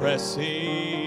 pressing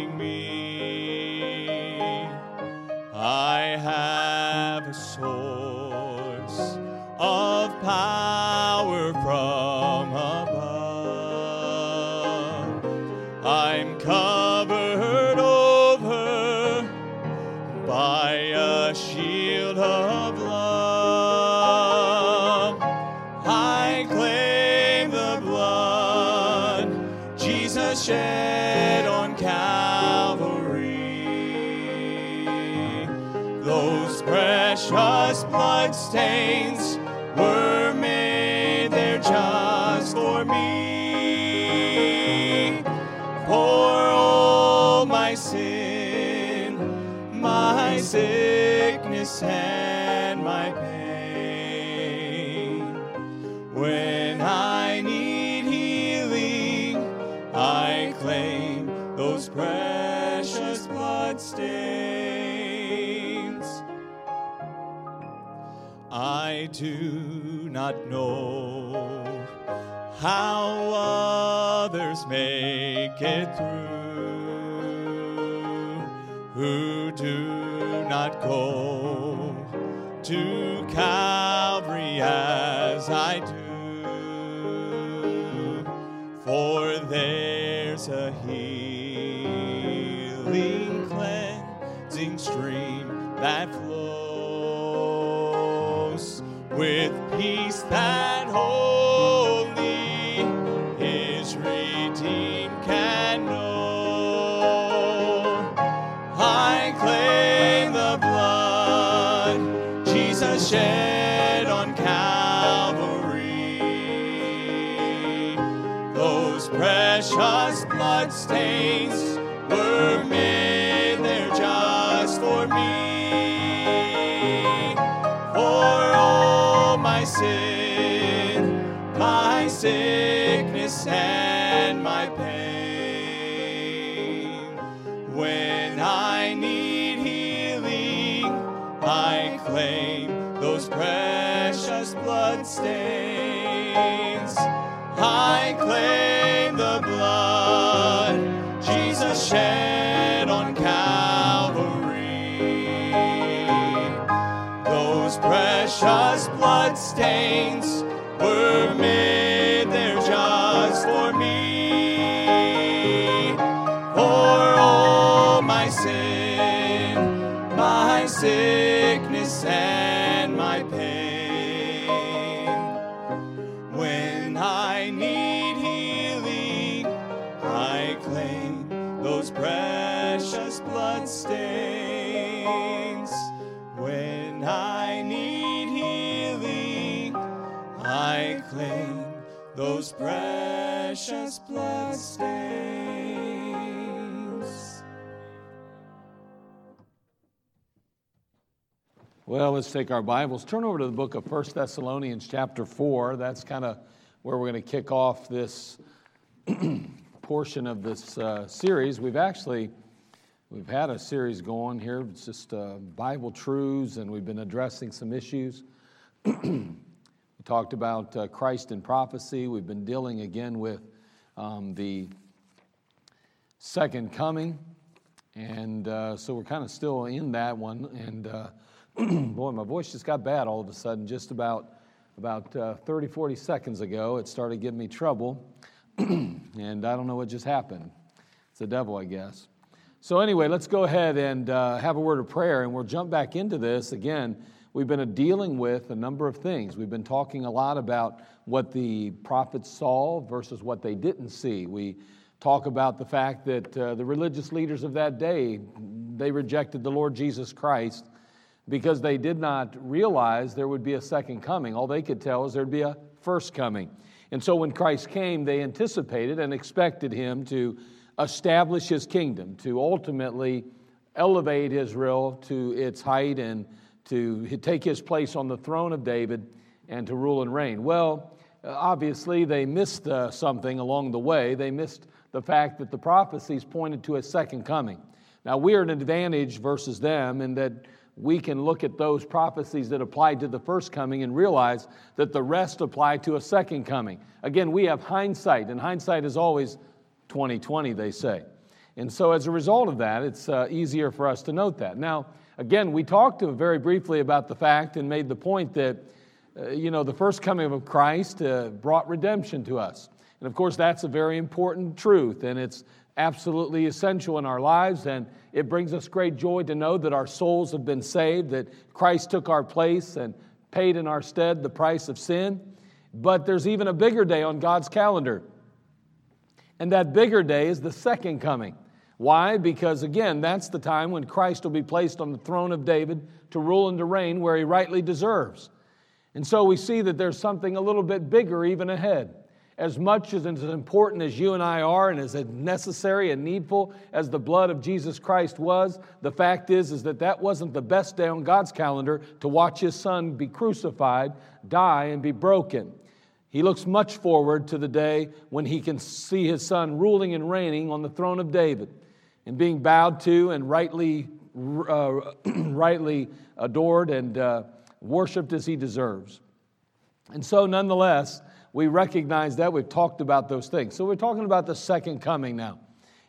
precious blood stains. I do not know how others make it through who do not go to were made there just for me. For all my sin, my sickness and my pain. When I need healing, I claim those precious blood stains. I claim shed on Calvary. Those precious blood stains were made blood stains. Well, let's take our Bibles. Turn over to the book of 1 Thessalonians, chapter 4. That's kind of where we're going to kick off this portion of this uh, series. We've actually we've had a series going here. It's just uh, Bible truths, and we've been addressing some issues. we talked about uh, Christ and prophecy. We've been dealing again with um, the second coming, and uh, so we're kind of still in that one. And uh, boy, my voice just got bad all of a sudden. Just about about uh, 30, 40 seconds ago, it started giving me trouble, and I don't know what just happened. It's the devil, I guess. So anyway, let's go ahead and uh, have a word of prayer, and we'll jump back into this again. We've been dealing with a number of things. We've been talking a lot about what the prophets saw versus what they didn't see. We talk about the fact that uh, the religious leaders of that day they rejected the Lord Jesus Christ because they did not realize there would be a second coming. All they could tell is there'd be a first coming. And so when Christ came, they anticipated and expected him to establish his kingdom, to ultimately elevate Israel to its height and to take his place on the throne of David and to rule and reign. Well, obviously, they missed uh, something along the way. They missed the fact that the prophecies pointed to a second coming. Now, we're an advantage versus them in that we can look at those prophecies that applied to the first coming and realize that the rest apply to a second coming. Again, we have hindsight, and hindsight is always 2020, they say. And so, as a result of that, it's uh, easier for us to note that. Now, again, we talked very briefly about the fact and made the point that, uh, you know, the first coming of Christ uh, brought redemption to us. And of course, that's a very important truth, and it's absolutely essential in our lives. And it brings us great joy to know that our souls have been saved, that Christ took our place and paid in our stead the price of sin. But there's even a bigger day on God's calendar. And that bigger day is the second coming. Why? Because again, that's the time when Christ will be placed on the throne of David to rule and to reign where he rightly deserves. And so we see that there's something a little bit bigger even ahead as much as as important as you and I are and as necessary and needful as the blood of Jesus Christ was, the fact is is that that wasn't the best day on God's calendar to watch his son be crucified, die and be broken. He looks much forward to the day when he can see his son ruling and reigning on the throne of David and being bowed to and rightly uh, rightly adored and uh, worshiped as he deserves. And so nonetheless, we recognize that. We've talked about those things. So we're talking about the second coming now.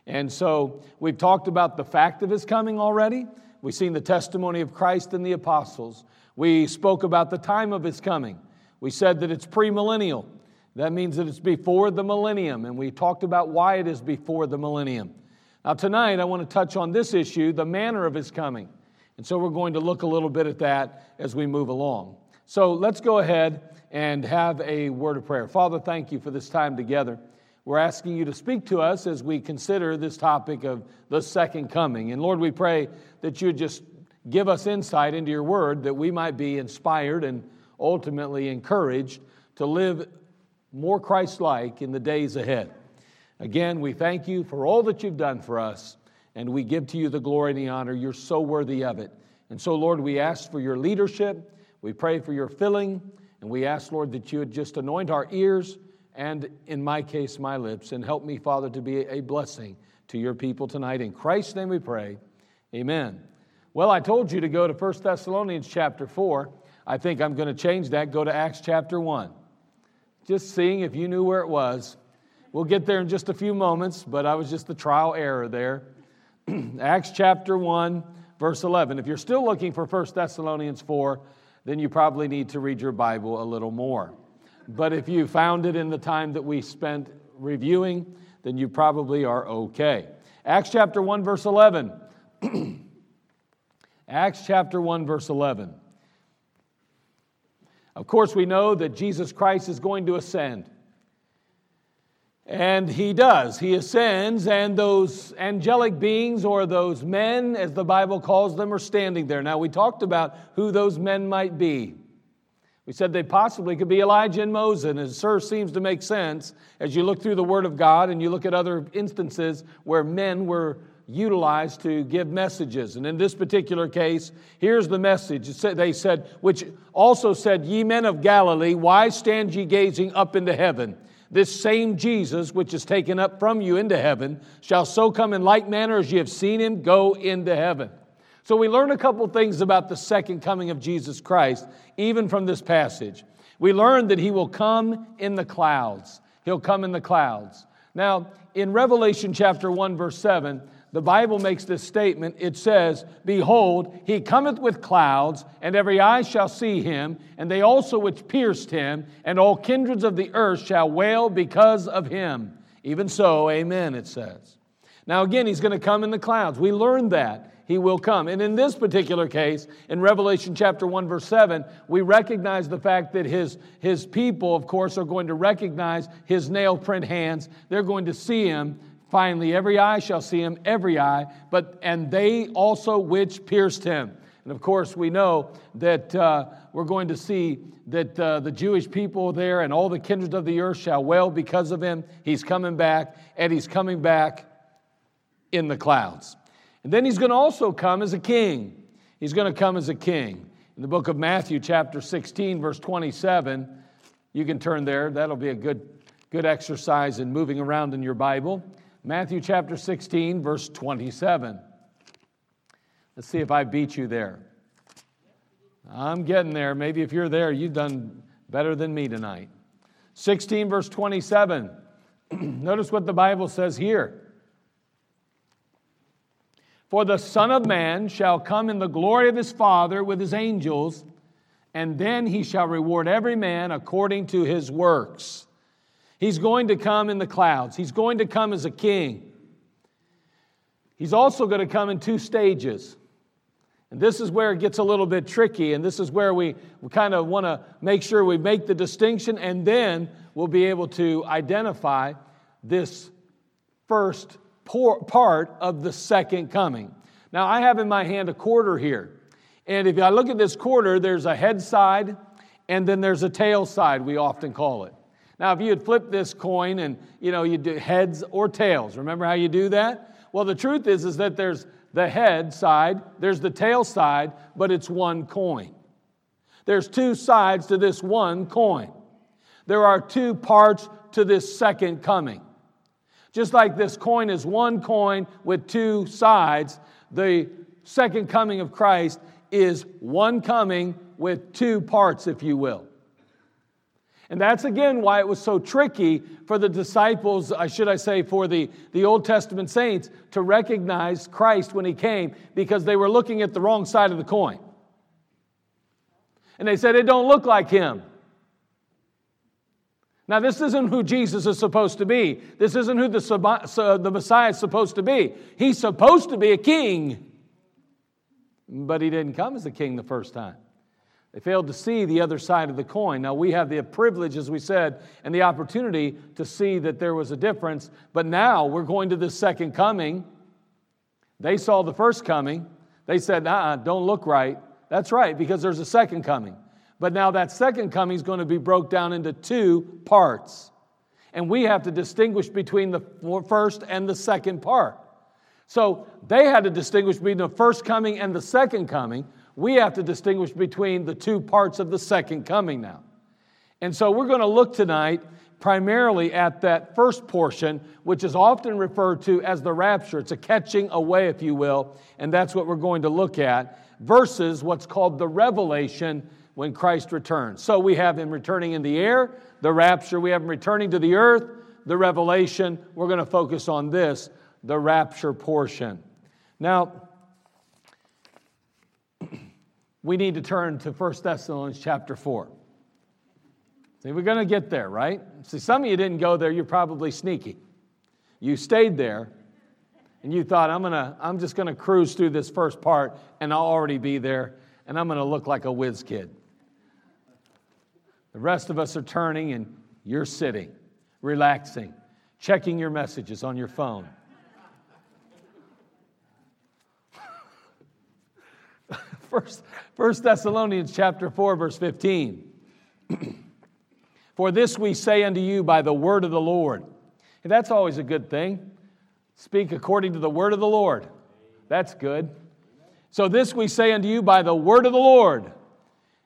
And so we've talked about the fact of his coming already. We've seen the testimony of Christ and the apostles. We spoke about the time of his coming. We said that it's premillennial. That means that it's before the millennium. And we talked about why it is before the millennium. Now, tonight, I want to touch on this issue the manner of his coming. And so we're going to look a little bit at that as we move along. So let's go ahead and have a word of prayer. Father, thank you for this time together. We're asking you to speak to us as we consider this topic of the second coming. And Lord, we pray that you would just give us insight into your word that we might be inspired and ultimately encouraged to live more Christ like in the days ahead. Again, we thank you for all that you've done for us, and we give to you the glory and the honor. You're so worthy of it. And so, Lord, we ask for your leadership. We pray for your filling. And we ask, Lord, that you would just anoint our ears and, in my case, my lips, and help me, Father, to be a blessing to your people tonight. In Christ's name we pray. Amen. Well, I told you to go to 1 Thessalonians chapter 4. I think I'm going to change that, go to Acts chapter 1. Just seeing if you knew where it was. We'll get there in just a few moments, but I was just the trial error there. Acts chapter 1, verse 11. If you're still looking for 1 Thessalonians 4, then you probably need to read your Bible a little more. But if you found it in the time that we spent reviewing, then you probably are okay. Acts chapter 1, verse 11. Acts chapter 1, verse 11. Of course, we know that Jesus Christ is going to ascend. And he does. He ascends, and those angelic beings, or those men, as the Bible calls them, are standing there. Now, we talked about who those men might be. We said they possibly could be Elijah and Moses, and it sure seems to make sense as you look through the Word of God and you look at other instances where men were utilized to give messages. And in this particular case, here's the message. They said, which also said, Ye men of Galilee, why stand ye gazing up into heaven? This same Jesus, which is taken up from you into heaven, shall so come in like manner as ye have seen him go into heaven. So we learn a couple things about the second coming of Jesus Christ, even from this passage. We learn that he will come in the clouds. He'll come in the clouds. Now, in Revelation chapter 1, verse 7, the Bible makes this statement. It says, Behold, he cometh with clouds, and every eye shall see him, and they also which pierced him, and all kindreds of the earth shall wail because of him. Even so, amen, it says. Now, again, he's going to come in the clouds. We learned that he will come. And in this particular case, in Revelation chapter 1, verse 7, we recognize the fact that his, his people, of course, are going to recognize his nail print hands. They're going to see him Finally, every eye shall see him, every eye, but and they also which pierced him. And of course, we know that uh, we're going to see that uh, the Jewish people there and all the kindreds of the earth shall wail because of him. He's coming back, and he's coming back in the clouds. And then he's going to also come as a king. He's going to come as a king. In the book of Matthew, chapter 16, verse 27, you can turn there. That'll be a good, good exercise in moving around in your Bible. Matthew chapter 16, verse 27. Let's see if I beat you there. I'm getting there. Maybe if you're there, you've done better than me tonight. 16, verse 27. Notice what the Bible says here. For the Son of Man shall come in the glory of his Father with his angels, and then he shall reward every man according to his works. He's going to come in the clouds, he's going to come as a king. He's also going to come in two stages. And this is where it gets a little bit tricky, and this is where we, we kind of want to make sure we make the distinction, and then we'll be able to identify this first part of the second coming. Now, I have in my hand a quarter here. And if I look at this quarter, there's a head side and then there's a tail side, we often call it. Now, if you had flipped this coin and you know you do heads or tails, remember how you do that? Well, the truth is is that there's the head side, there's the tail side, but it's one coin. There's two sides to this one coin. There are two parts to this second coming. Just like this coin is one coin with two sides, the second coming of Christ is one coming with two parts, if you will. And that's again why it was so tricky for the disciples, uh, should I say, for the, the Old Testament saints to recognize Christ when he came because they were looking at the wrong side of the coin. And they said, It don't look like him. Now, this isn't who Jesus is supposed to be. This isn't who the, the Messiah is supposed to be. He's supposed to be a king, but he didn't come as a king the first time. They failed to see the other side of the coin. Now, we have the privilege, as we said, and the opportunity to see that there was a difference, but now we're going to the second coming. They saw the first coming. They said, uh uh-uh, don't look right. That's right, because there's a second coming. But now that second coming is going to be broke down into two parts. And we have to distinguish between the first and the second part. So they had to distinguish between the first coming and the second coming. We have to distinguish between the two parts of the second coming now. And so we're going to look tonight primarily at that first portion, which is often referred to as the rapture. It's a catching away, if you will, and that's what we're going to look at, versus what's called the revelation when Christ returns. So we have him returning in the air, the rapture, we have him returning to the earth, the revelation. We're going to focus on this, the rapture portion. Now, we need to turn to 1 Thessalonians chapter 4. See, we're going to get there, right? See, some of you didn't go there, you're probably sneaky. You stayed there, and you thought, I'm, gonna, I'm just going to cruise through this first part, and I'll already be there, and I'm going to look like a whiz kid. The rest of us are turning and you're sitting, relaxing, checking your messages on your phone. First, First Thessalonians chapter 4, verse 15. For this we say unto you by the word of the Lord. And that's always a good thing. Speak according to the word of the Lord. That's good. So this we say unto you by the word of the Lord.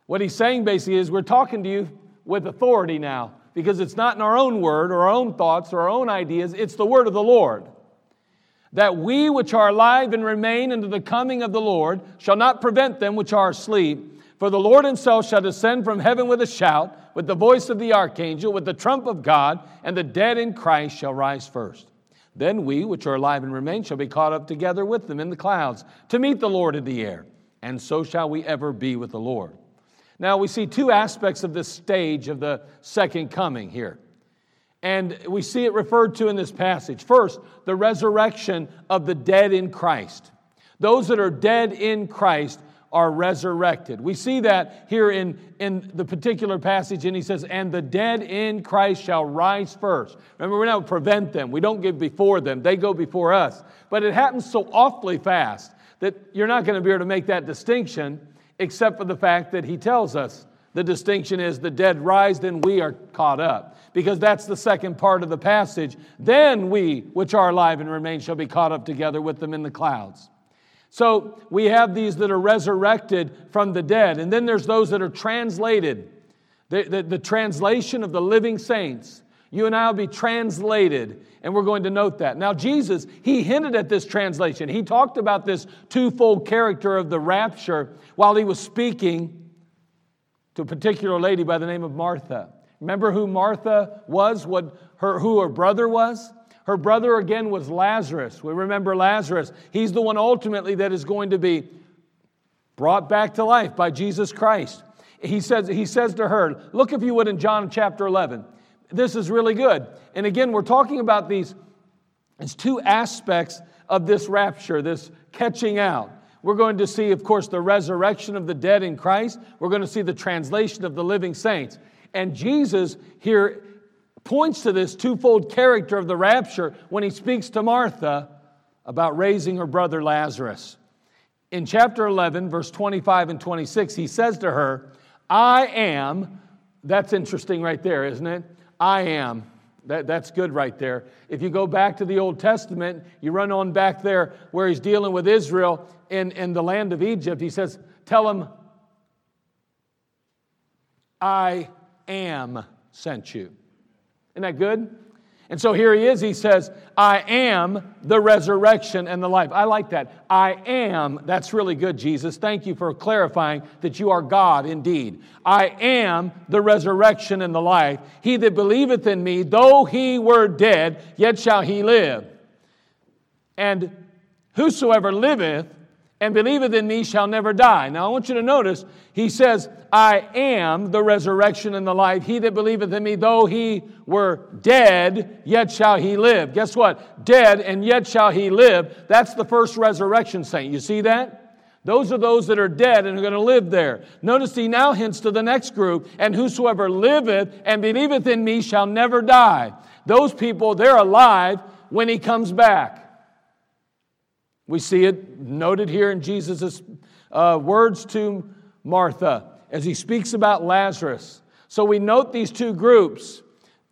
What he's saying basically is we're talking to you with authority now because it's not in our own word or our own thoughts or our own ideas, it's the word of the Lord. That we which are alive and remain unto the coming of the Lord shall not prevent them which are asleep. For the Lord himself shall descend from heaven with a shout, with the voice of the archangel, with the trump of God, and the dead in Christ shall rise first. Then we, which are alive and remain, shall be caught up together with them in the clouds to meet the Lord in the air and so shall we ever be with the Lord. Now, we see two aspects of this stage of the second coming here. And we see it referred to in this passage. First, the resurrection of the dead in Christ. Those that are dead in Christ are resurrected. We see that here in, in the particular passage, and he says, And the dead in Christ shall rise first. Remember, we don't prevent them, we don't give before them, they go before us. But it happens so awfully fast that you're not going to be able to make that distinction except for the fact that he tells us the distinction is the dead rise, then we are caught up. Because that's the second part of the passage. Then we, which are alive and remain, shall be caught up together with them in the clouds. So we have these that are resurrected from the dead. And then there's those that are translated. The, the, the translation of the living saints You and I will be translated, and we're going to note that. Now, Jesus, he hinted at this translation. He talked about this twofold character of the rapture while he was speaking to a particular lady by the name of Martha. Remember who Martha was, what her, who her brother was? Her brother again was Lazarus. We remember Lazarus. He's the one ultimately that is going to be brought back to life by Jesus Christ. He says, he says to her, Look, if you would, in John chapter 11 this is really good. And again, we're talking about these, these two aspects of this rapture, this catching out. We're going to see, of course, the resurrection of the dead in Christ. We're going to see the translation of the living saints. And Jesus here points to this twofold character of the rapture when he speaks to Martha about raising her brother Lazarus. In chapter 11, verse 25 and 26, he says to her, I am, that's interesting right there, isn't it? I am. That, that's good right there. If you go back to the Old Testament, you run on back there where he's dealing with Israel in, in the land of Egypt. He says, Tell them, I am sent you. Isn't that good? And so here he is. He says, I am the resurrection and the life. I like that. I am. That's really good, Jesus. Thank you for clarifying that you are God indeed. I am the resurrection and the life. He that believeth in me, though he were dead, yet shall he live. And whosoever liveth and believeth in me shall never die. Now I want you to notice, he says, I am the resurrection and the life. He that believeth in me, though he were dead, yet shall he live. Guess what? Dead and yet shall he live. That's the first resurrection saint. You see that? Those are those that are dead and are going to live there. Notice he now hints to the next group, and whosoever liveth and believeth in me shall never die. Those people, they're alive when he comes back. We see it noted here in Jesus' uh, words to Martha as he speaks about Lazarus. So we note these two groups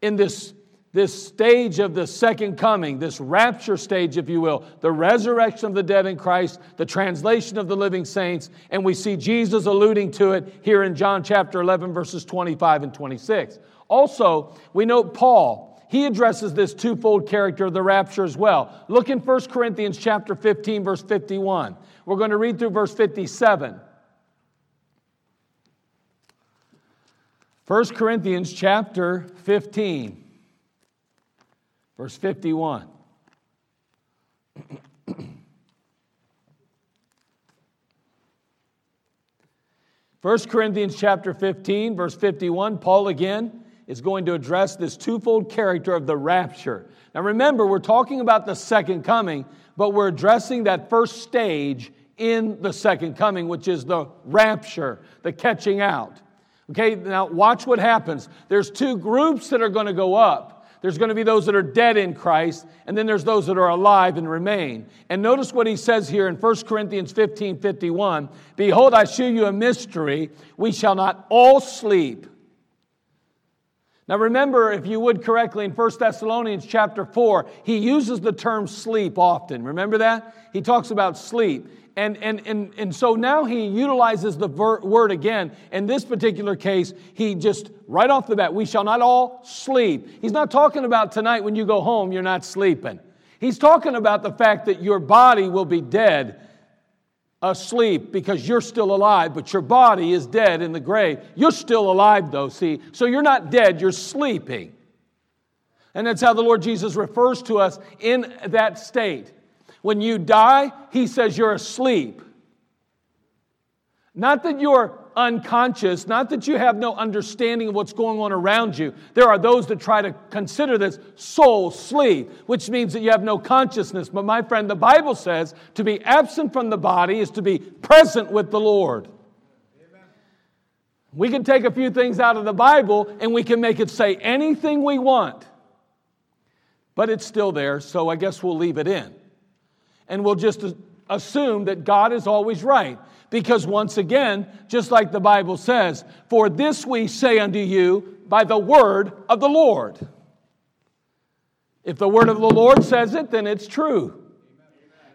in this, this stage of the second coming, this rapture stage, if you will, the resurrection of the dead in Christ, the translation of the living saints, and we see Jesus alluding to it here in John chapter 11, verses 25 and 26. Also, we note Paul he addresses this twofold character of the rapture as well. Look in 1 Corinthians chapter 15 verse 51. We're going to read through verse 57. 1 Corinthians chapter 15 verse 51. 1 Corinthians chapter 15 verse 51 Paul again is going to address this twofold character of the rapture. Now remember, we're talking about the second coming, but we're addressing that first stage in the second coming, which is the rapture, the catching out. Okay, now watch what happens. There's two groups that are going to go up. There's going to be those that are dead in Christ, and then there's those that are alive and remain. And notice what he says here in 1 Corinthians 15 51 Behold, I shew you a mystery. We shall not all sleep now remember, if you would correctly, in 1 Thessalonians chapter 4, he uses the term sleep often. Remember that? He talks about sleep. And, and, and, and so now he utilizes the ver- word again. In this particular case, he just, right off the bat, we shall not all sleep. He's not talking about tonight when you go home, you're not sleeping. He's talking about the fact that your body will be dead asleep because you're still alive, but your body is dead in the grave. You're still alive, though, see? So you're not dead, you're sleeping. And that's how the Lord Jesus refers to us in that state. When you die, He says you're asleep. Not that you're unconscious, not that you have no understanding of what's going on around you. There are those that try to consider this soul sleep, which means that you have no consciousness. But my friend, the Bible says to be absent from the body is to be present with the Lord. We can take a few things out of the Bible and we can make it say anything we want, but it's still there, so I guess we'll leave it in. And we'll just assume that God is always right. Because once again, just like the Bible says, for this we say unto you by the word of the Lord. If the word of the Lord says it, then it's true.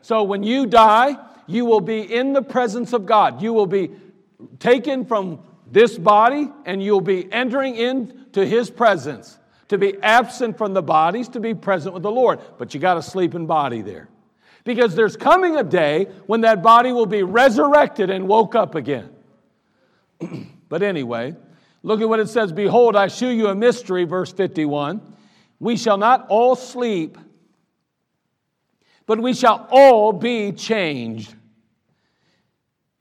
So when you die, you will be in the presence of God. You will be taken from this body and you'll be entering into his presence To be absent from the bodies, to be present with the Lord. But you got a sleeping body there. Because there's coming a day when that body will be resurrected and woke up again. but anyway, look at what it says Behold, I shew you a mystery, verse 51. We shall not all sleep, but we shall all be changed.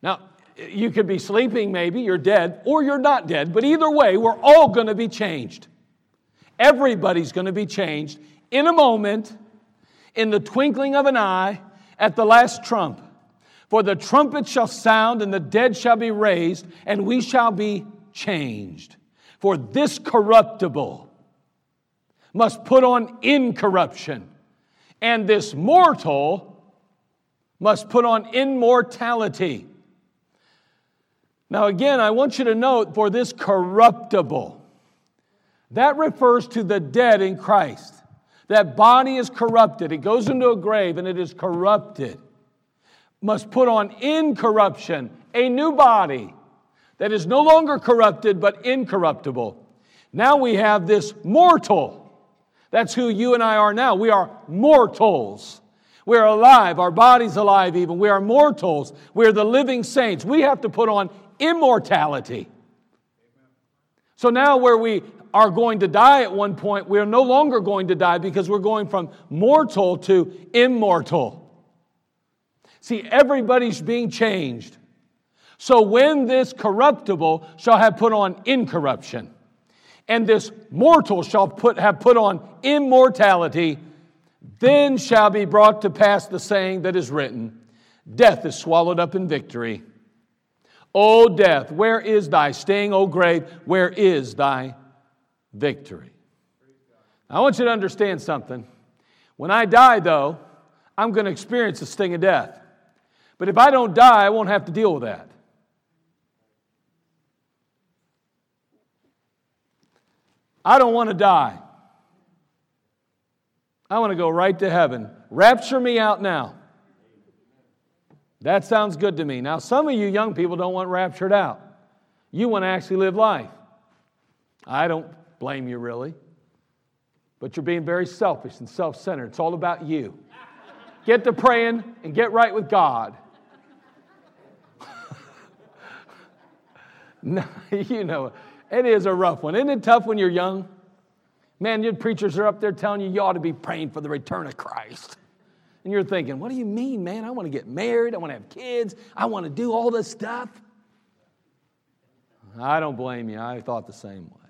Now, you could be sleeping, maybe, you're dead, or you're not dead, but either way, we're all going to be changed. Everybody's going to be changed in a moment in the twinkling of an eye at the last trump. For the trumpet shall sound, and the dead shall be raised, and we shall be changed. For this corruptible must put on incorruption, and this mortal must put on immortality. Now, again, I want you to note for this corruptible, that refers to the dead in Christ. That body is corrupted. It goes into a grave and it is corrupted. Must put on incorruption, a new body that is no longer corrupted but incorruptible. Now we have this mortal. That's who you and I are now. We are mortals. We are alive. Our body's alive, even. We are mortals. We are the living saints. We have to put on immortality. So now, where we are going to die at one point, we are no longer going to die because we're going from mortal to immortal. See, everybody's being changed. So when this corruptible shall have put on incorruption, and this mortal shall put, have put on immortality, then shall be brought to pass the saying that is written Death is swallowed up in victory. O death, where is thy sting? O grave, where is thy victory. I want you to understand something. When I die, though, I'm going to experience the sting of death. But if I don't die, I won't have to deal with that. I don't want to die. I want to go right to heaven. Rapture me out now. That sounds good to me. Now, some of you young people don't want raptured out. You want to actually live life. I don't blame you, really. But you're being very selfish and self centered. It's all about you. Get to praying and get right with God. no, you know, it is a rough one. Isn't it tough when you're young? Man, your preachers are up there telling you you ought to be praying for the return of Christ. And you're thinking, what do you mean, man? I want to get married. I want to have kids. I want to do all this stuff. I don't blame you. I thought the same way.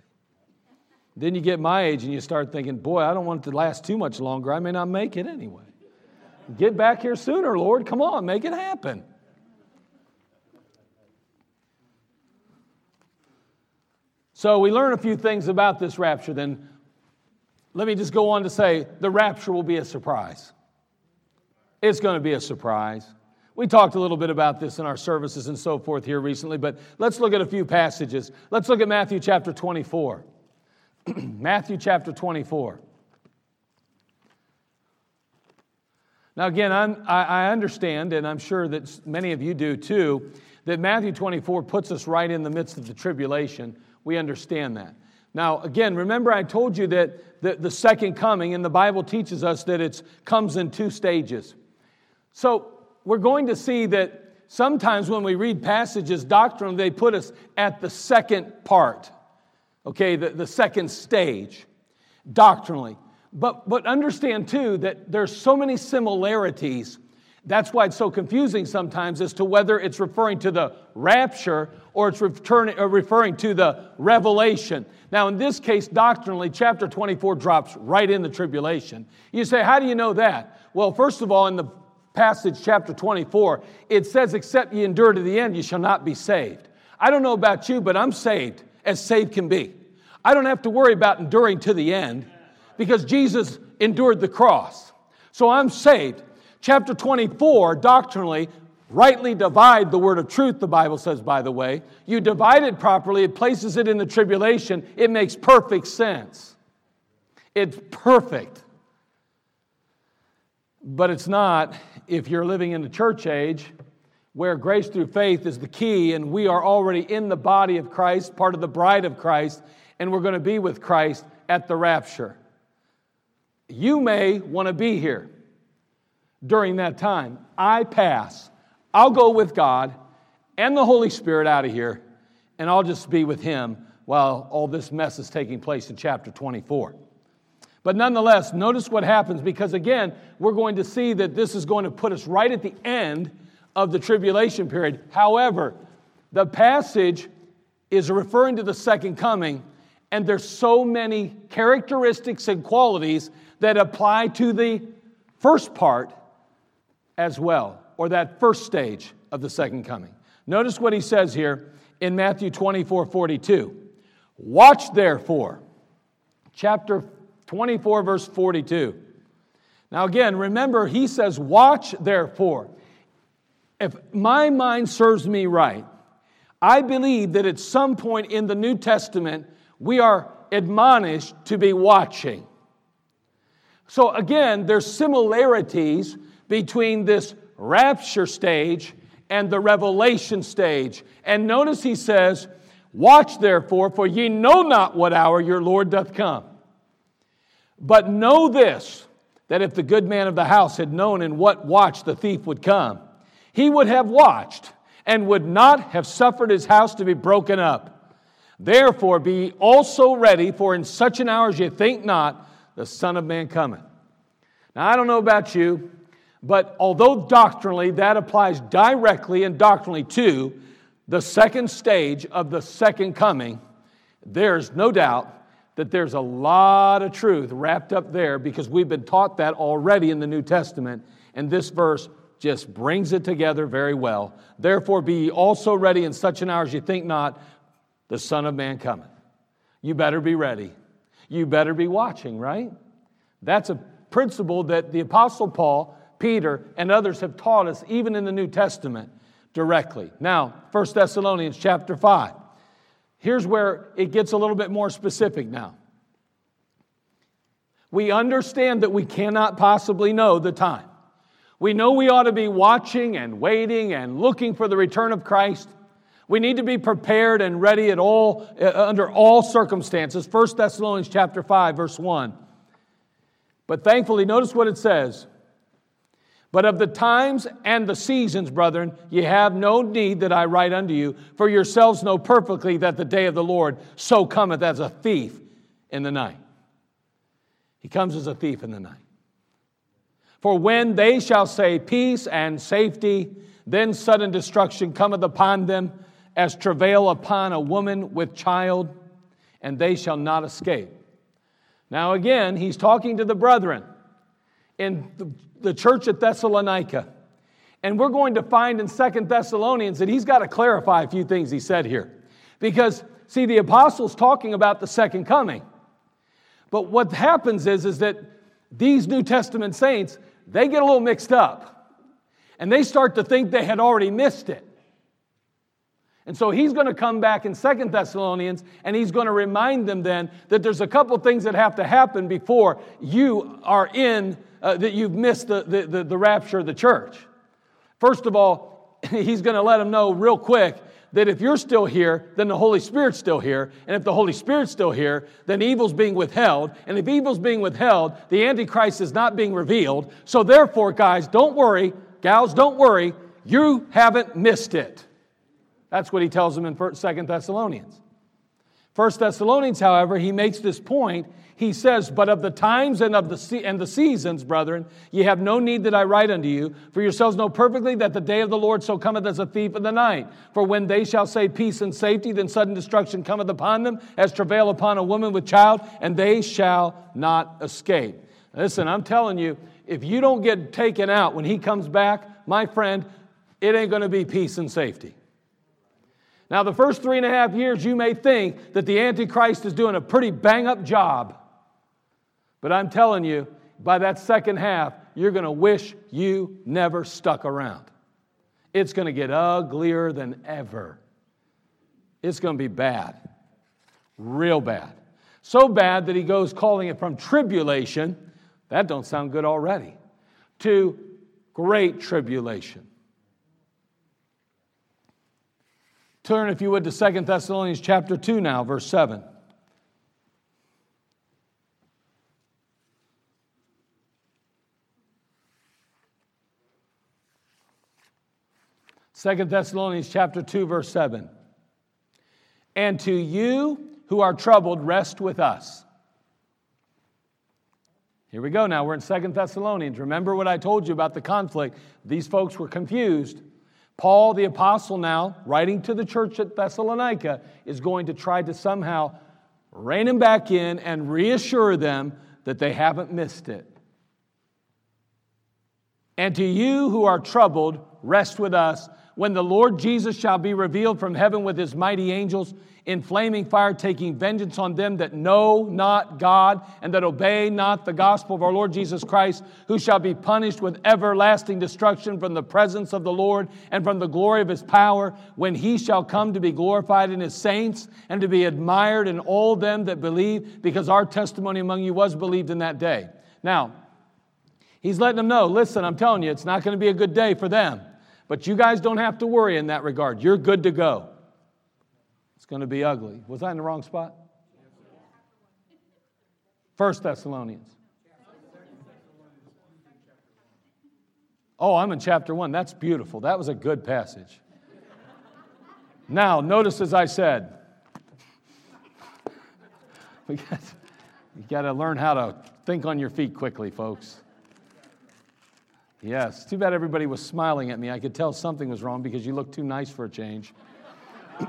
Then you get my age and you start thinking, boy, I don't want it to last too much longer. I may not make it anyway. Get back here sooner, Lord. Come on, make it happen. So we learn a few things about this rapture. Then let me just go on to say the rapture will be a surprise. It's going to be a surprise. We talked a little bit about this in our services and so forth here recently, but let's look at a few passages. Let's look at Matthew chapter 24. Matthew chapter 24. Now, again, I'm, i understand, and I'm sure that many of you do too, that Matthew 24 puts us right in the midst of the tribulation. We understand that. Now, again, remember I told you that the, the second coming, and the Bible teaches us that it comes in two stages. So, we're going to see that sometimes when we read passages doctrinally, they put us at the second part okay, the, the second stage doctrinally. But, but understand too that there's so many similarities. That's why it's so confusing sometimes as to whether it's referring to the rapture or it's returning, or uh, referring to the revelation. Now, in this case, doctrinally, chapter 24 drops right in the tribulation. You say, How do you know that? Well, first of all, in the passage, chapter 24, it says, Except ye endure to the end, ye shall not be saved. I don't know about you, but I'm saved as saved can be. I don't have to worry about enduring to the end because Jesus endured the cross. So I'm saved. Chapter 24, doctrinally, rightly divide the word of truth, the Bible says, by the way. You divide it properly, it places it in the tribulation, it makes perfect sense. It's perfect. But it's not if you're living in the church age where grace through faith is the key, and we are already in the body of Christ, part of the bride of Christ, and we're going to be with Christ at the rapture. You may want to be here during that time. I pass. I'll go with God and the Holy Spirit out of here, and I'll just be with Him while all this mess is taking place in chapter 24. But nonetheless, notice what happens because again, we're going to see that this is going to put us right at the end of the tribulation period. However, the passage is referring to the second coming, and there's so many characteristics and qualities that apply to the first part as well, or that first stage of the second coming. Notice what he says here in Matthew 24 42. Watch therefore, chapter 24, verse 42. Now, again, remember, he says, Watch therefore. If my mind serves me right, I believe that at some point in the New Testament, we are admonished to be watching. So, again, there's similarities between this rapture stage and the revelation stage. And notice he says, Watch therefore, for ye know not what hour your Lord doth come. But know this that if the good man of the house had known in what watch the thief would come, he would have watched and would not have suffered his house to be broken up. Therefore, be also ready, for in such an hour as ye think not, the Son of Man cometh. Now, I don't know about you, but although doctrinally that applies directly and doctrinally to the second stage of the second coming, there's no doubt that there's a lot of truth wrapped up there because we've been taught that already in the New Testament, and this verse just brings it together very well. Therefore, be ye also ready in such an hour as you think not, the Son of Man cometh. You better be ready. You better be watching, right? That's a principle that the Apostle Paul, Peter, and others have taught us, even in the New Testament, directly. Now, 1 Thessalonians chapter 5. Here's where it gets a little bit more specific now. We understand that we cannot possibly know the time. We know we ought to be watching and waiting and looking for the return of Christ. We need to be prepared and ready at all uh, under all circumstances. 1 Thessalonians chapter 5 verse 1. But thankfully notice what it says. But of the times and the seasons, brethren, ye have no need that I write unto you, for yourselves know perfectly that the day of the Lord so cometh as a thief in the night. He comes as a thief in the night. For when they shall say peace and safety, then sudden destruction cometh upon them as travail upon a woman with child, and they shall not escape. Now, again, he's talking to the brethren in the church at Thessalonica. And we're going to find in Second Thessalonians that he's got to clarify a few things he said here. Because, see, the apostle's talking about the second coming. But what happens is, is that these New Testament saints, they get a little mixed up. And they start to think they had already missed it. And so he's going to come back in Second Thessalonians and he's going to remind them then that there's a couple things that have to happen before you are in uh, that you've missed the, the, the, the rapture of the church. First of all, he's going to let them know real quick that if you're still here, then the Holy Spirit's still here. And if the Holy Spirit's still here, then evil's being withheld. And if evil's being withheld, the Antichrist is not being revealed. So therefore, guys, don't worry. Gals, don't worry. You haven't missed it. That's what he tells them in Second Thessalonians. First Thessalonians, however, he makes this point he says, But of the times and of the, se- and the seasons, brethren, ye have no need that I write unto you, for yourselves know perfectly that the day of the Lord so cometh as a thief in the night. For when they shall say peace and safety, then sudden destruction cometh upon them, as travail upon a woman with child, and they shall not escape. Listen, I'm telling you, if you don't get taken out when he comes back, my friend, it ain't going to be peace and safety. Now, the first three and a half years, you may think that the Antichrist is doing a pretty bang up job. But I'm telling you, by that second half, you're going to wish you never stuck around. It's going to get uglier than ever. It's going to be bad, real bad. So bad that he goes calling it from tribulation, that don't sound good already, to great tribulation. Turn, if you would, to Second Thessalonians chapter 2 now, verse 7. Second Thessalonians chapter 2 verse 7. And to you who are troubled rest with us. Here we go now. We're in Second Thessalonians. Remember what I told you about the conflict. These folks were confused. Paul the apostle now, writing to the church at Thessalonica, is going to try to somehow rein them back in and reassure them that they haven't missed it. And to you who are troubled, rest with us when the Lord Jesus shall be revealed from heaven with his mighty angels in flaming fire, taking vengeance on them that know not God and that obey not the gospel of our Lord Jesus Christ, who shall be punished with everlasting destruction from the presence of the Lord and from the glory of his power, when he shall come to be glorified in his saints and to be admired in all them that believe, because our testimony among you was believed in that day. Now, he's letting them know listen, I'm telling you, it's not going to be a good day for them. But you guys don't have to worry in that regard. You're good to go. It's going to be ugly. Was I in the wrong spot? First Thessalonians. Oh, I'm in chapter one. That's beautiful. That was a good passage. Now, notice as I said, we got, you got to learn how to think on your feet quickly, folks. Yes, too bad everybody was smiling at me. I could tell something was wrong because you look too nice for a change.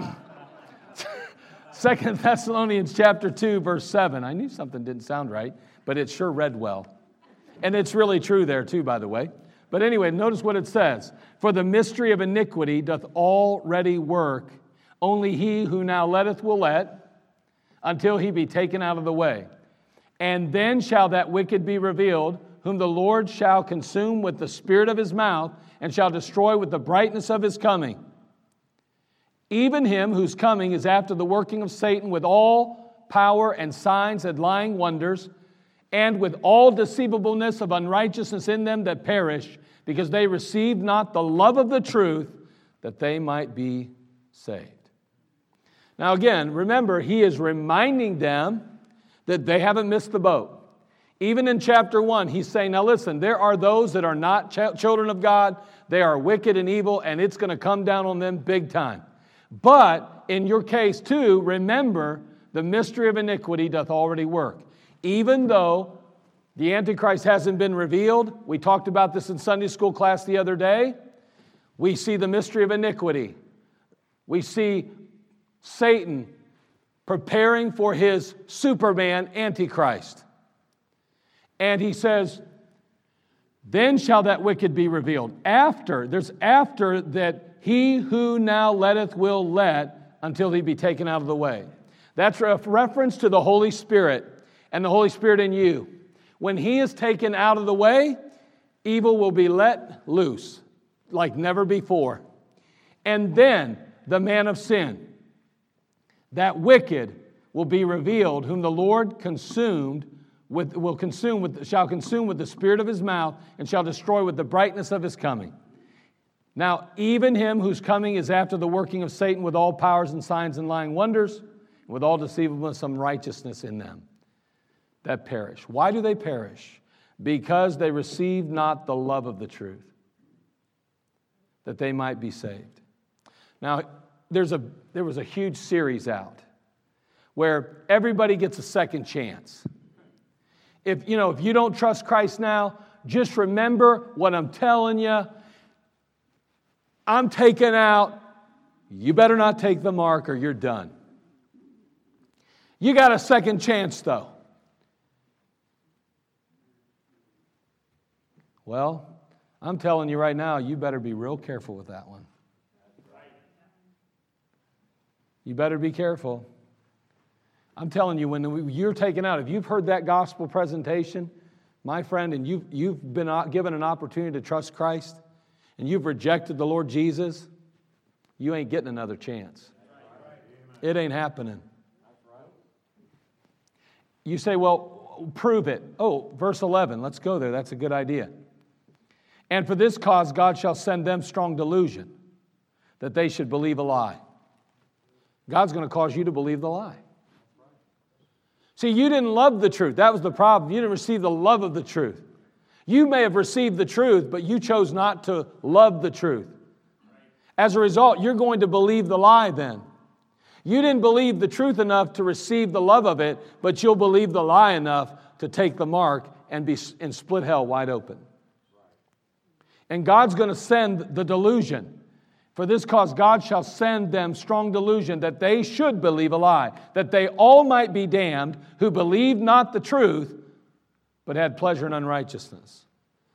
Second Thessalonians chapter 2 verse 7. I knew something didn't sound right, but it sure read well. And it's really true there too by the way. But anyway, notice what it says. For the mystery of iniquity doth already work. Only he who now letteth will let until he be taken out of the way. And then shall that wicked be revealed whom the Lord shall consume with the spirit of his mouth and shall destroy with the brightness of his coming. Even him whose coming is after the working of Satan with all power and signs and lying wonders, and with all deceivableness of unrighteousness in them that perish, because they received not the love of the truth that they might be saved. Now, again, remember, he is reminding them that they haven't missed the boat. Even in chapter 1, he's saying, Now listen, there are those that are not ch- children of God, they are wicked and evil, and it's going to come down on them big time. But in your case, too, remember the mystery of iniquity doth already work. Even though the Antichrist hasn't been revealed, we talked about this in Sunday school class the other day. We see the mystery of iniquity. We see Satan preparing for his Superman Antichrist. And he says, Then shall that wicked be revealed. After, there's after that he who now letteth will let until he be taken out of the way. That's a reference to the Holy Spirit and the Holy Spirit in you. When he is taken out of the way, evil will be let loose like never before. And then the man of sin, that wicked, will be revealed, whom the Lord consumed with, will consume with, shall consume with the spirit of his mouth and shall destroy with the brightness of his coming. Now, even him whose coming is after the working of Satan with all powers and signs and lying wonders, with all deceivableness and righteousness in them that perish. Why do they perish? Because they receive not the love of the truth, that they might be saved. Now, there's a, there was a huge series out where everybody gets a second chance. If you know, if you don't trust Christ now, just remember what I'm telling you. I'm taken out. You better not take the mark or you're done. You got a second chance though. Well, I'm telling you right now, you better be real careful with that one. You better be careful. I'm telling you, when you're taken out, if you've heard that gospel presentation, my friend, and you've, you've been uh, given an opportunity to trust Christ, and you've rejected the Lord Jesus, you ain't getting another chance. It ain't happening. You say, well, prove it. Oh, verse 11, let's go there. That's a good idea. And for this cause, God shall send them strong delusion that they should believe a lie. God's going to cause you to believe the lie. See, you didn't love the truth. That was the problem. You didn't receive the love of the truth. You may have received the truth, but you chose not to love the truth. As a result, you're going to believe the lie then. You didn't believe the truth enough to receive the love of it, but you'll believe the lie enough to take the mark and be and split hell wide open. And God's going to send the delusion. For this cause, God shall send them strong delusion that they should believe a lie, that they all might be damned who believed not the truth, but had pleasure in unrighteousness.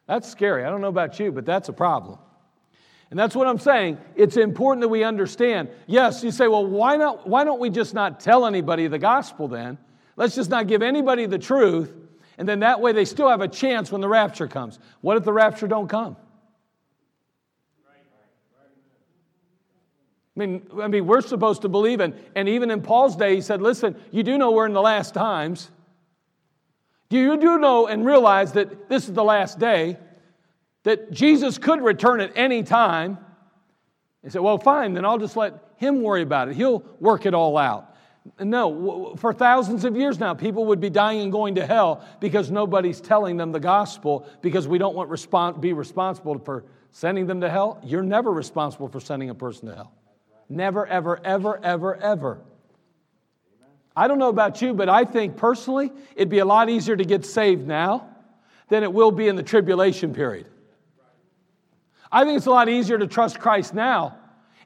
That's scary. I don't know about you, but that's a problem. And that's what I'm saying. It's important that we understand. Yes, you say, well, why, not, why don't we just not tell anybody the gospel then? Let's just not give anybody the truth, and then that way they still have a chance when the rapture comes. What if the rapture don't come? I mean, I mean, we're supposed to believe in, and even in Paul's day, he said, listen, you do know we're in the last times. Do you do know and realize that this is the last day that Jesus could return at any time. He said, Well, fine, then I'll just let him worry about it. He'll work it all out. No, for thousands of years now, people would be dying and going to hell because nobody's telling them the gospel because we don't want to be responsible for sending them to hell. You're never responsible for sending a person to hell. Never, ever, ever, ever, ever. I don't know about you, but I think personally it'd be a lot easier to get saved now than it will be in the tribulation period. I think it's a lot easier to trust Christ now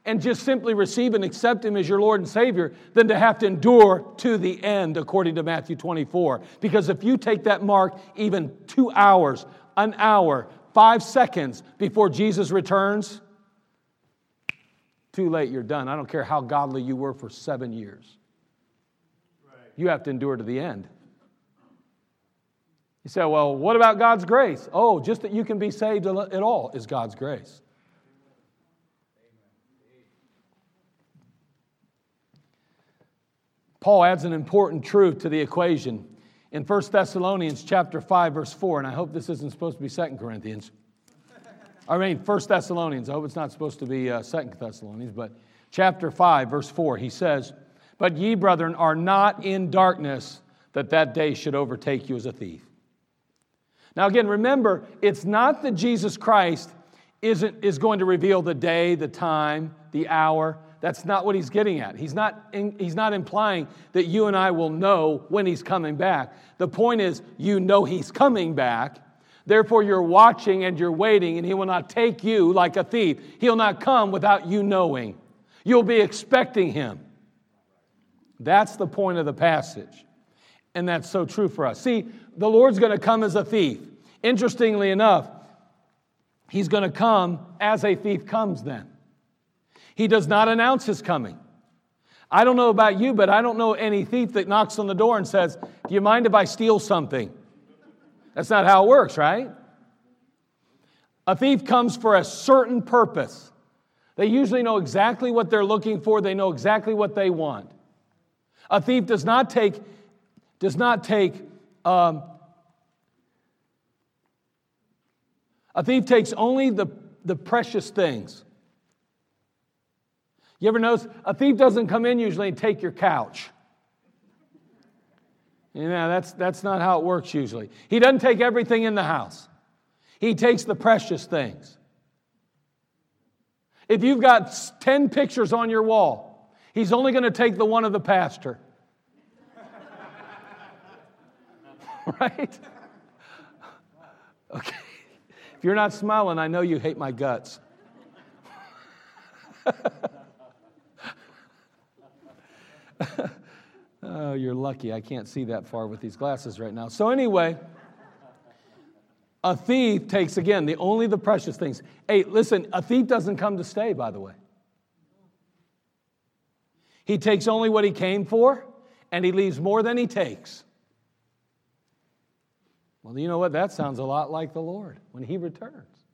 and just simply receive and accept Him as your Lord and Savior than to have to endure to the end, according to Matthew 24. Because if you take that mark even two hours, an hour, five seconds before Jesus returns, too late, you're done. I don't care how godly you were for seven years. You have to endure to the end. You say, well, what about God's grace? Oh, just that you can be saved at all is God's grace. Paul adds an important truth to the equation in 1 Thessalonians chapter 5 verse 4 and I hope this isn't supposed to be 2 Corinthians. I mean 1 Thessalonians. I hope it's not supposed to be uh, 2 Thessalonians, but chapter 5 verse 4 he says, "But ye brethren are not in darkness that that day should overtake you as a thief." Now, again, remember, it's not that Jesus Christ isn't, is going to reveal the day, the time, the hour. That's not what he's getting at. He's not, in, he's not implying that you and I will know when he's coming back. The point is, you know he's coming back. Therefore, you're watching and you're waiting, and he will not take you like a thief. He'll not come without you knowing. You'll be expecting him. That's the point of the passage. And that's so true for us. See, the Lord's going to come as a thief. Interestingly enough, he's going to come as a thief comes then. He does not announce his coming. I don't know about you, but I don't know any thief that knocks on the door and says, Do you mind if I steal something? That's not how it works, right? A thief comes for a certain purpose. They usually know exactly what they're looking for, they know exactly what they want. A thief does not take does not take, um, a thief takes only the, the precious things. You ever notice a thief doesn't come in usually and take your couch? You know, that's, that's not how it works usually. He doesn't take everything in the house, he takes the precious things. If you've got 10 pictures on your wall, he's only going to take the one of the pastor. right? Okay. If you're not smiling, I know you hate my guts. oh, you're lucky. I can't see that far with these glasses right now. So, anyway, a thief takes, again, the only the precious things. Hey, listen, a thief doesn't come to stay, by the way. He takes only what he came for, and he leaves more than he takes. Well, you know what? That sounds a lot like the Lord when He returns.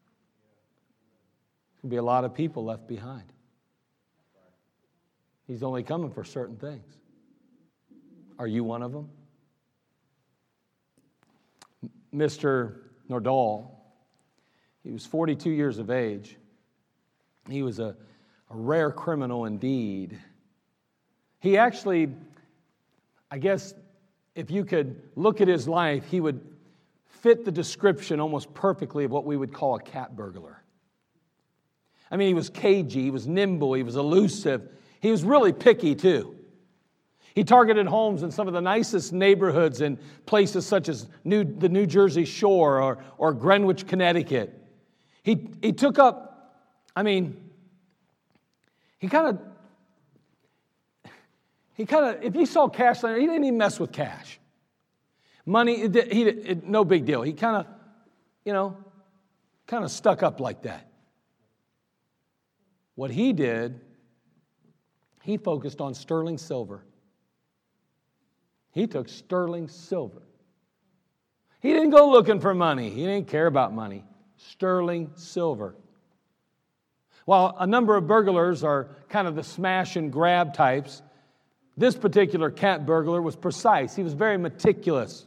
There'll be a lot of people left behind. He's only coming for certain things. Are you one of them? Mr. Nordahl, he was 42 years of age. He was a, a rare criminal indeed. He actually, I guess, if you could look at his life, he would fit the description almost perfectly of what we would call a cat burglar. I mean, he was cagey, he was nimble, he was elusive. He was really picky, too. He targeted homes in some of the nicest neighborhoods in places such as New, the New Jersey Shore or, or Greenwich, Connecticut. He, he took up, I mean, he kind of, he kind of, if he saw cash, he didn't even mess with cash. Money, it, he, it, no big deal. He kind of, you know, kind of stuck up like that. What he did, he focused on sterling silver. He took sterling silver. He didn't go looking for money, he didn't care about money. Sterling silver. While a number of burglars are kind of the smash and grab types, this particular cat burglar was precise. He was very meticulous.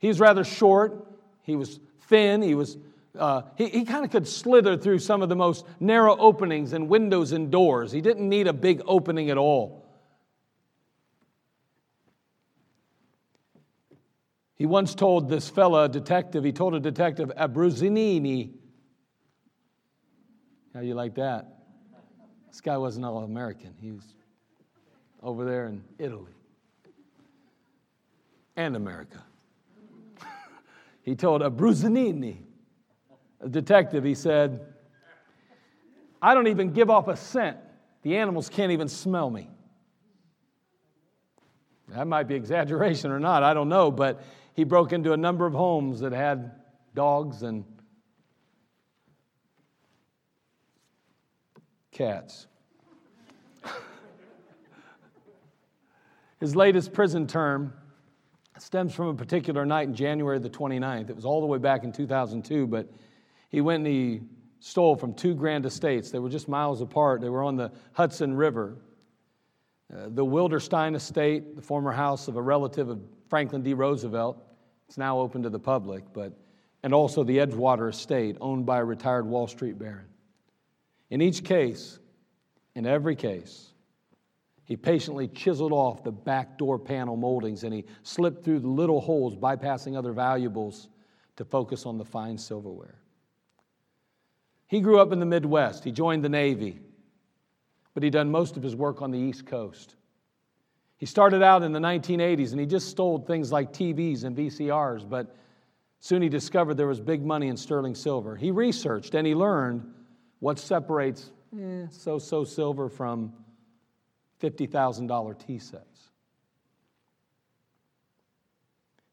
He was rather short, he was thin, he was uh, he, he kind of could slither through some of the most narrow openings and windows and doors. He didn't need a big opening at all. He once told this fella, detective, he told a detective, Abruzzinini. How you like that? This guy wasn't all American. He was over there in Italy and America. he told Abruzzinini, a detective, he said, I don't even give off a scent. The animals can't even smell me. That might be exaggeration or not, I don't know, but he broke into a number of homes that had dogs and cats. His latest prison term stems from a particular night in January the 29th. It was all the way back in 2002, but he went and he stole from two grand estates. They were just miles apart, they were on the Hudson River. Uh, the Wilderstein estate, the former house of a relative of Franklin D. Roosevelt, it's now open to the public, but and also the Edgewater estate owned by a retired Wall Street baron. In each case, in every case, he patiently chiseled off the back door panel moldings and he slipped through the little holes, bypassing other valuables to focus on the fine silverware. He grew up in the Midwest. He joined the Navy, but he'd done most of his work on the East Coast. He started out in the 1980s and he just stole things like TVs and VCRs, but soon he discovered there was big money in sterling silver. He researched and he learned what separates eh, so so silver from $50,000 tea sets.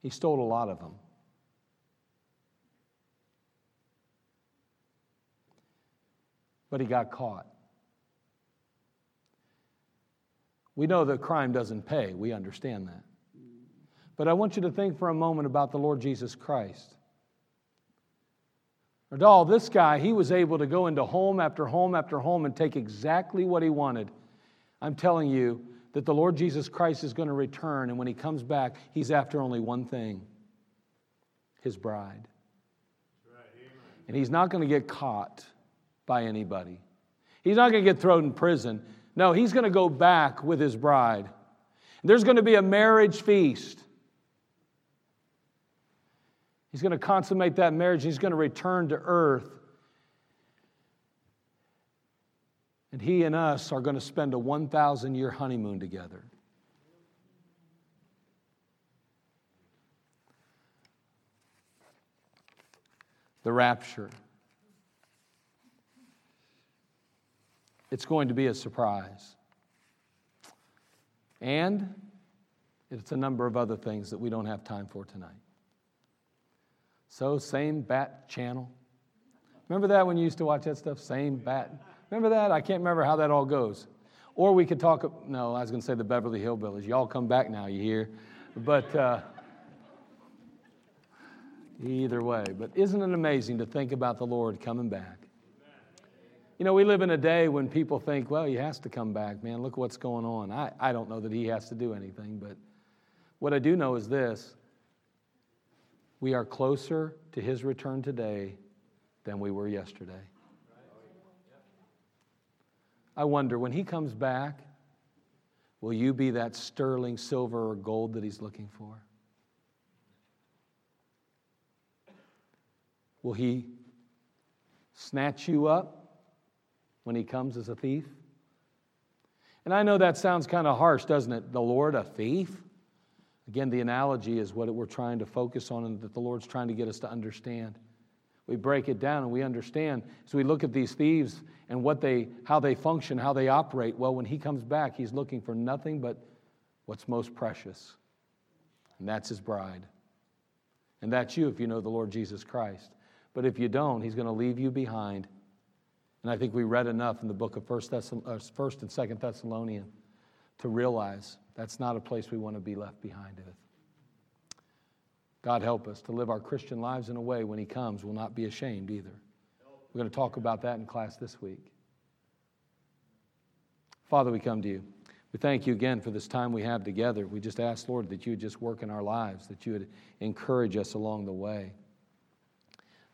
He stole a lot of them. But he got caught. We know that crime doesn't pay. We understand that. But I want you to think for a moment about the Lord Jesus Christ. Nordahl, this guy, he was able to go into home after home after home and take exactly what he wanted. I'm telling you that the Lord Jesus Christ is going to return, and when he comes back, he's after only one thing his bride. And he's not going to get caught by anybody, he's not going to get thrown in prison. No, he's going to go back with his bride. There's going to be a marriage feast. He's going to consummate that marriage. He's going to return to earth. And he and us are going to spend a 1,000 year honeymoon together. The rapture. It's going to be a surprise. And it's a number of other things that we don't have time for tonight. So, same bat channel. Remember that when you used to watch that stuff? Same bat. Remember that? I can't remember how that all goes. Or we could talk, no, I was going to say the Beverly Hillbillies. Y'all come back now, you hear? But uh, either way. But isn't it amazing to think about the Lord coming back? You know, we live in a day when people think, well, he has to come back, man. Look what's going on. I, I don't know that he has to do anything, but what I do know is this we are closer to his return today than we were yesterday. I wonder, when he comes back, will you be that sterling silver or gold that he's looking for? Will he snatch you up when he comes as a thief? And I know that sounds kind of harsh, doesn't it? The Lord, a thief? Again, the analogy is what we're trying to focus on and that the Lord's trying to get us to understand. We break it down and we understand. So we look at these thieves and what they, how they function, how they operate. Well, when he comes back, he's looking for nothing but what's most precious, and that's his bride. And that's you if you know the Lord Jesus Christ. But if you don't, he's going to leave you behind. And I think we read enough in the book of 1st, Thess- 1st uh, and 2nd Thessalonian to realize that's not a place we want to be left behind with. God help us to live our Christian lives in a way when He comes, we'll not be ashamed either. We're going to talk about that in class this week. Father, we come to you. We thank you again for this time we have together. We just ask, Lord, that you would just work in our lives, that you would encourage us along the way.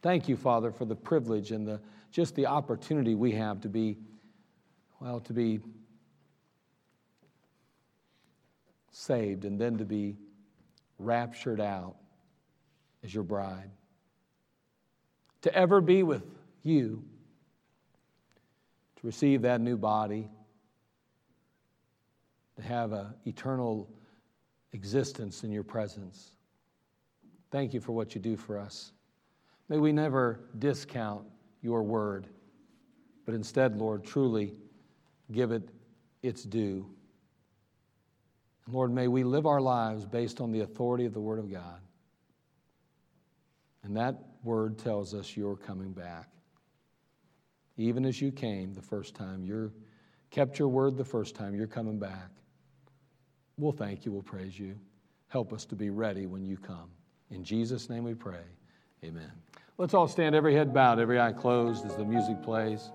Thank you, Father, for the privilege and the, just the opportunity we have to be, well, to be saved and then to be raptured out as your bride. To ever be with you, to receive that new body, to have an eternal existence in your presence. Thank you for what you do for us. May we never discount your word, but instead, Lord, truly give it its due. Lord, may we live our lives based on the authority of the Word of God. And that word tells us you're coming back. Even as you came the first time, you kept your word the first time, you're coming back. We'll thank you, we'll praise you. Help us to be ready when you come. In Jesus' name we pray. Amen. Let's all stand, every head bowed, every eye closed as the music plays.